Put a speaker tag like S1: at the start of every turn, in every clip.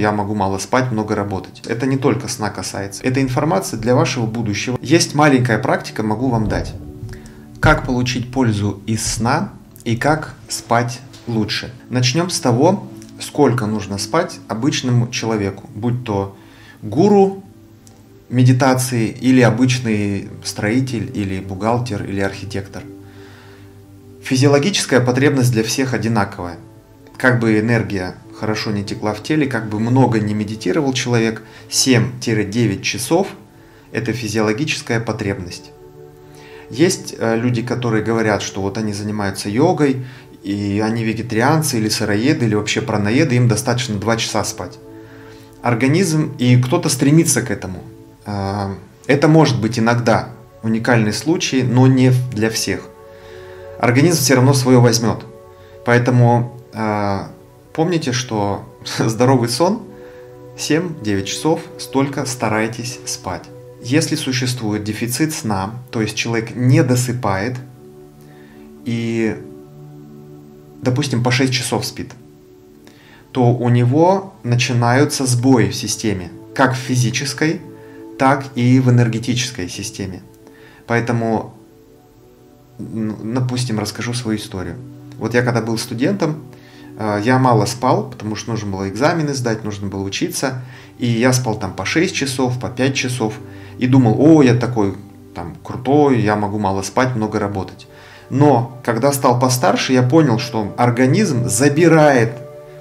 S1: Я могу мало спать, много работать. Это не только сна касается. Это информация для вашего будущего. Есть маленькая практика, могу вам дать. Как получить пользу из сна и как спать лучше. Начнем с того, сколько нужно спать обычному человеку, будь то гуру медитации или обычный строитель или бухгалтер или архитектор. Физиологическая потребность для всех одинаковая. Как бы энергия хорошо не текла в теле, как бы много не медитировал человек, 7-9 часов – это физиологическая потребность. Есть э, люди, которые говорят, что вот они занимаются йогой, и они вегетарианцы или сыроеды, или вообще праноеды, им достаточно 2 часа спать. Организм, и кто-то стремится к этому. А, это может быть иногда уникальный случай, но не для всех. Организм все равно свое возьмет. Поэтому помните, что здоровый сон 7-9 часов, столько старайтесь спать. Если существует дефицит сна, то есть человек не досыпает и, допустим, по 6 часов спит, то у него начинаются сбои в системе, как в физической, так и в энергетической системе. Поэтому, допустим, расскажу свою историю. Вот я когда был студентом, я мало спал, потому что нужно было экзамены сдать, нужно было учиться. И я спал там по 6 часов, по 5 часов. И думал, о, я такой там крутой, я могу мало спать, много работать. Но когда стал постарше, я понял, что организм забирает.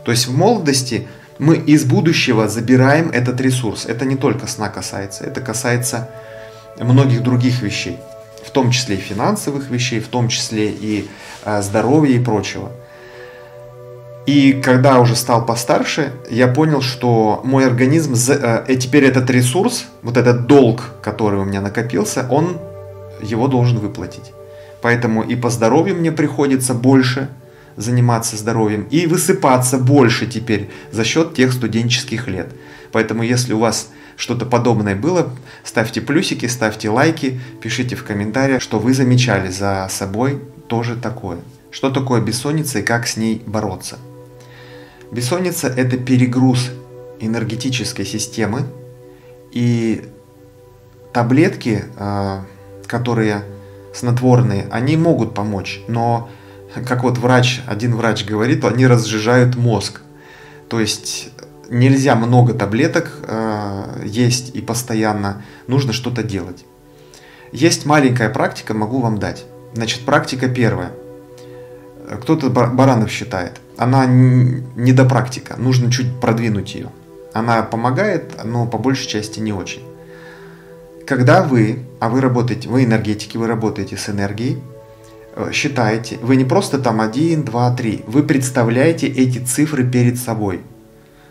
S1: То есть в молодости мы из будущего забираем этот ресурс. Это не только сна касается, это касается многих других вещей, в том числе и финансовых вещей, в том числе и э, здоровья и прочего. И когда уже стал постарше, я понял, что мой организм, э, и теперь этот ресурс, вот этот долг, который у меня накопился, он его должен выплатить. Поэтому и по здоровью мне приходится больше заниматься здоровьем и высыпаться больше теперь за счет тех студенческих лет. Поэтому если у вас что-то подобное было, ставьте плюсики, ставьте лайки, пишите в комментариях, что вы замечали за собой тоже такое. Что такое бессонница и как с ней бороться. Бессонница – это перегруз энергетической системы, и таблетки, а, которые снотворные, они могут помочь, но, как вот врач, один врач говорит, они разжижают мозг. То есть нельзя много таблеток э, есть и постоянно, нужно что-то делать. Есть маленькая практика, могу вам дать. Значит, практика первая. Кто-то Баранов считает – она не до практика, нужно чуть продвинуть ее. Она помогает, но по большей части не очень. Когда вы, а вы работаете, вы энергетики, вы работаете с энергией, э, считаете, вы не просто там 1, 2, 3, вы представляете эти цифры перед собой.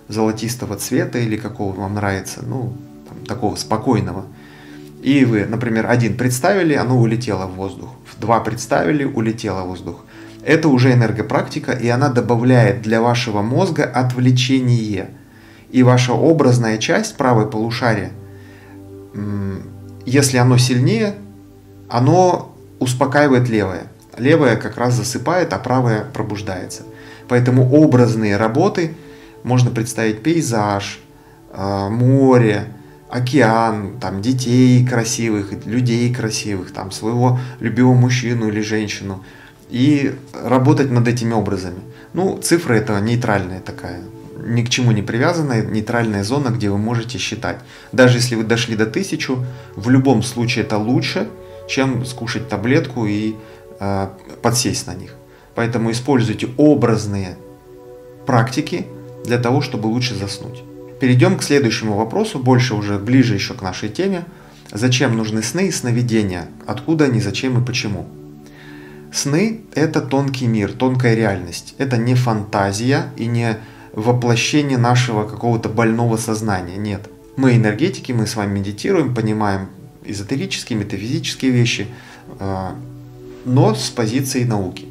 S1: Золотистого цвета или какого вам нравится, ну, там, такого спокойного. И вы, например, один представили, оно улетело в воздух. Два представили, улетело в воздух. Это уже энергопрактика, и она добавляет для вашего мозга отвлечение. И ваша образная часть, правое полушарие, если оно сильнее, оно успокаивает левое. Левое как раз засыпает, а правое пробуждается. Поэтому образные работы можно представить пейзаж, а, море, океан, там, детей красивых, людей красивых, там, своего любимого мужчину или женщину – и работать над этими образами. Ну, цифры это нейтральная такая, ни к чему не привязанная, нейтральная зона, где вы можете считать. Даже если вы дошли до тысячу, в любом случае это лучше, чем скушать таблетку и э, подсесть на них. Поэтому используйте образные практики для того, чтобы лучше заснуть. Перейдем к следующему вопросу, больше уже ближе еще к нашей теме. Зачем нужны сны и сновидения? Откуда они, зачем и почему? Сны – это тонкий мир, тонкая реальность. Это не фантазия и не воплощение нашего какого-то больного сознания. Нет. Мы энергетики, мы с вами медитируем, понимаем эзотерические, метафизические вещи, а, но с позиции науки.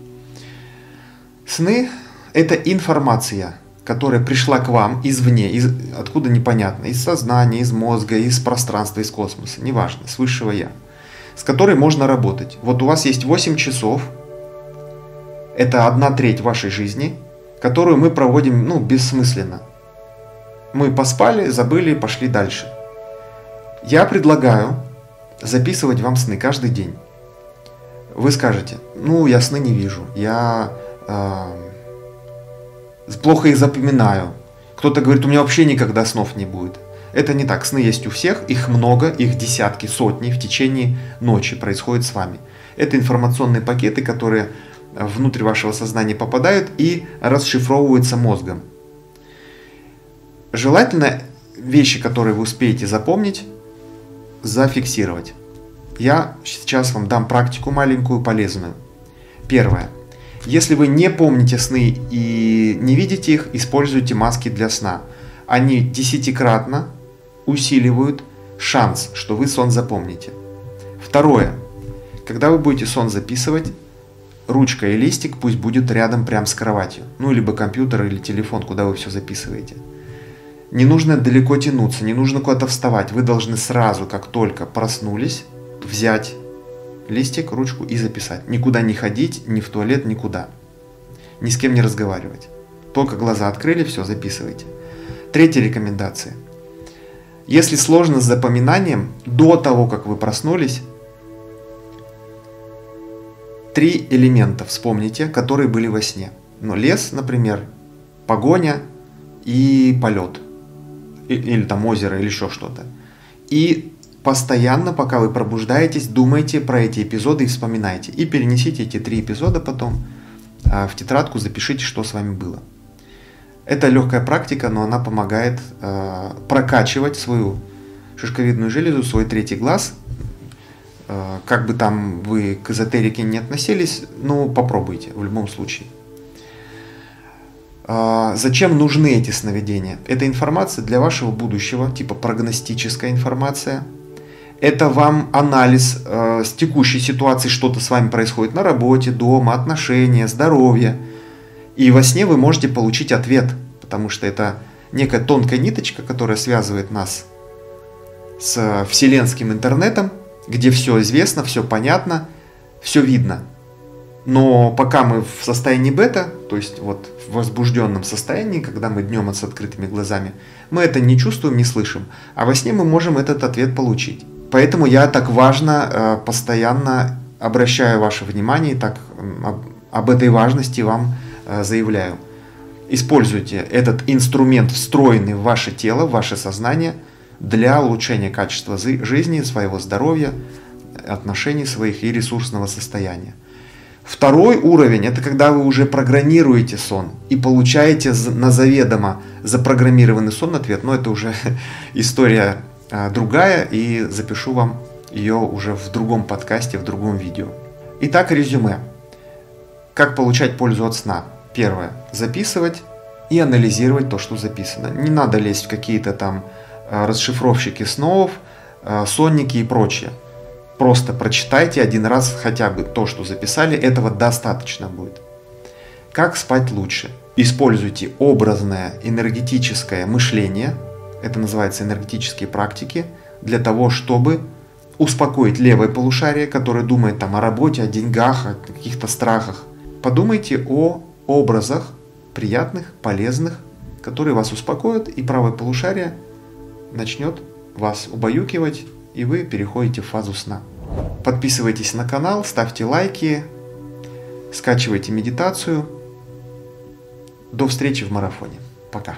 S1: Сны – это информация, которая пришла к вам извне, из, откуда непонятно, из сознания, из мозга, из пространства, из космоса, неважно, с высшего Я – с которой можно работать. Вот у вас есть 8 часов, это одна треть вашей жизни, которую мы проводим ну, бессмысленно. Мы поспали, забыли, пошли дальше. Я предлагаю записывать вам сны каждый день. Вы скажете, ну, я сны не вижу, я э, плохо их запоминаю. Кто-то говорит, у меня вообще никогда снов не будет. Это не так. Сны есть у всех, их много, их десятки, сотни в течение ночи происходит с вами. Это информационные пакеты, которые внутрь вашего сознания попадают и расшифровываются мозгом. Желательно вещи, которые вы успеете запомнить, зафиксировать. Я сейчас вам дам практику маленькую, полезную. Первое. Если вы не помните сны и не видите их, используйте маски для сна. Они десятикратно усиливают шанс, что вы сон запомните. Второе. Когда вы будете сон записывать, ручка и листик пусть будет рядом прямо с кроватью. Ну, либо компьютер или телефон, куда вы все записываете. Не нужно далеко тянуться, не нужно куда-то вставать. Вы должны сразу, как только проснулись, взять листик, ручку и записать. Никуда не ходить, ни в туалет, никуда. Ни с кем не разговаривать. Только глаза открыли, все, записывайте. Третья рекомендация. Если сложно с запоминанием, до того, как вы проснулись, три элемента вспомните, которые были во сне. Ну, лес, например, погоня и полет или там озеро, или еще что-то. И постоянно, пока вы пробуждаетесь, думайте про эти эпизоды и вспоминайте. И перенесите эти три эпизода потом а, в тетрадку, запишите, что с вами было. Это легкая практика, но она помогает э, прокачивать свою шишковидную железу, свой третий глаз. Э, как бы там вы к эзотерике не относились, ну попробуйте в любом случае. А, зачем нужны эти сновидения? Это информация для вашего будущего, типа прогностическая информация. Это вам анализ э, с текущей ситуации, что-то с вами происходит на работе, дома, отношения, здоровье. И во сне вы можете получить ответ, потому что это некая тонкая ниточка, которая связывает нас с вселенским интернетом, где все известно, все понятно, все видно. Но пока мы в состоянии бета, то есть вот в возбужденном состоянии, когда мы днем с открытыми глазами, мы это не чувствуем, не слышим. А во сне мы можем этот ответ получить. Поэтому я так важно э, постоянно обращаю ваше внимание, так об этой важности вам э, заявляю. Используйте этот инструмент, встроенный в ваше тело, в ваше сознание, для улучшения качества жизни, своего здоровья, отношений своих и ресурсного состояния. Второй уровень – это когда вы уже программируете сон и получаете на заведомо запрограммированный сон ответ. Но это уже история а, другая, и запишу вам ее уже в другом подкасте, в другом видео. Итак, резюме. Как получать пользу от сна? Первое. Записывать и анализировать то, что записано. Не надо лезть в какие-то там а, расшифровщики снов, а, сонники и прочее. Просто прочитайте один раз хотя бы то, что записали, этого достаточно будет. Как спать лучше? Используйте образное энергетическое мышление, это называется энергетические практики, для того, чтобы успокоить левое полушарие, которое думает там о работе, о деньгах, о каких-то страхах. Подумайте о образах приятных, полезных, которые вас успокоят, и правое полушарие начнет вас убаюкивать и вы переходите в фазу сна. Подписывайтесь на канал, ставьте лайки, скачивайте медитацию. До встречи в марафоне. Пока.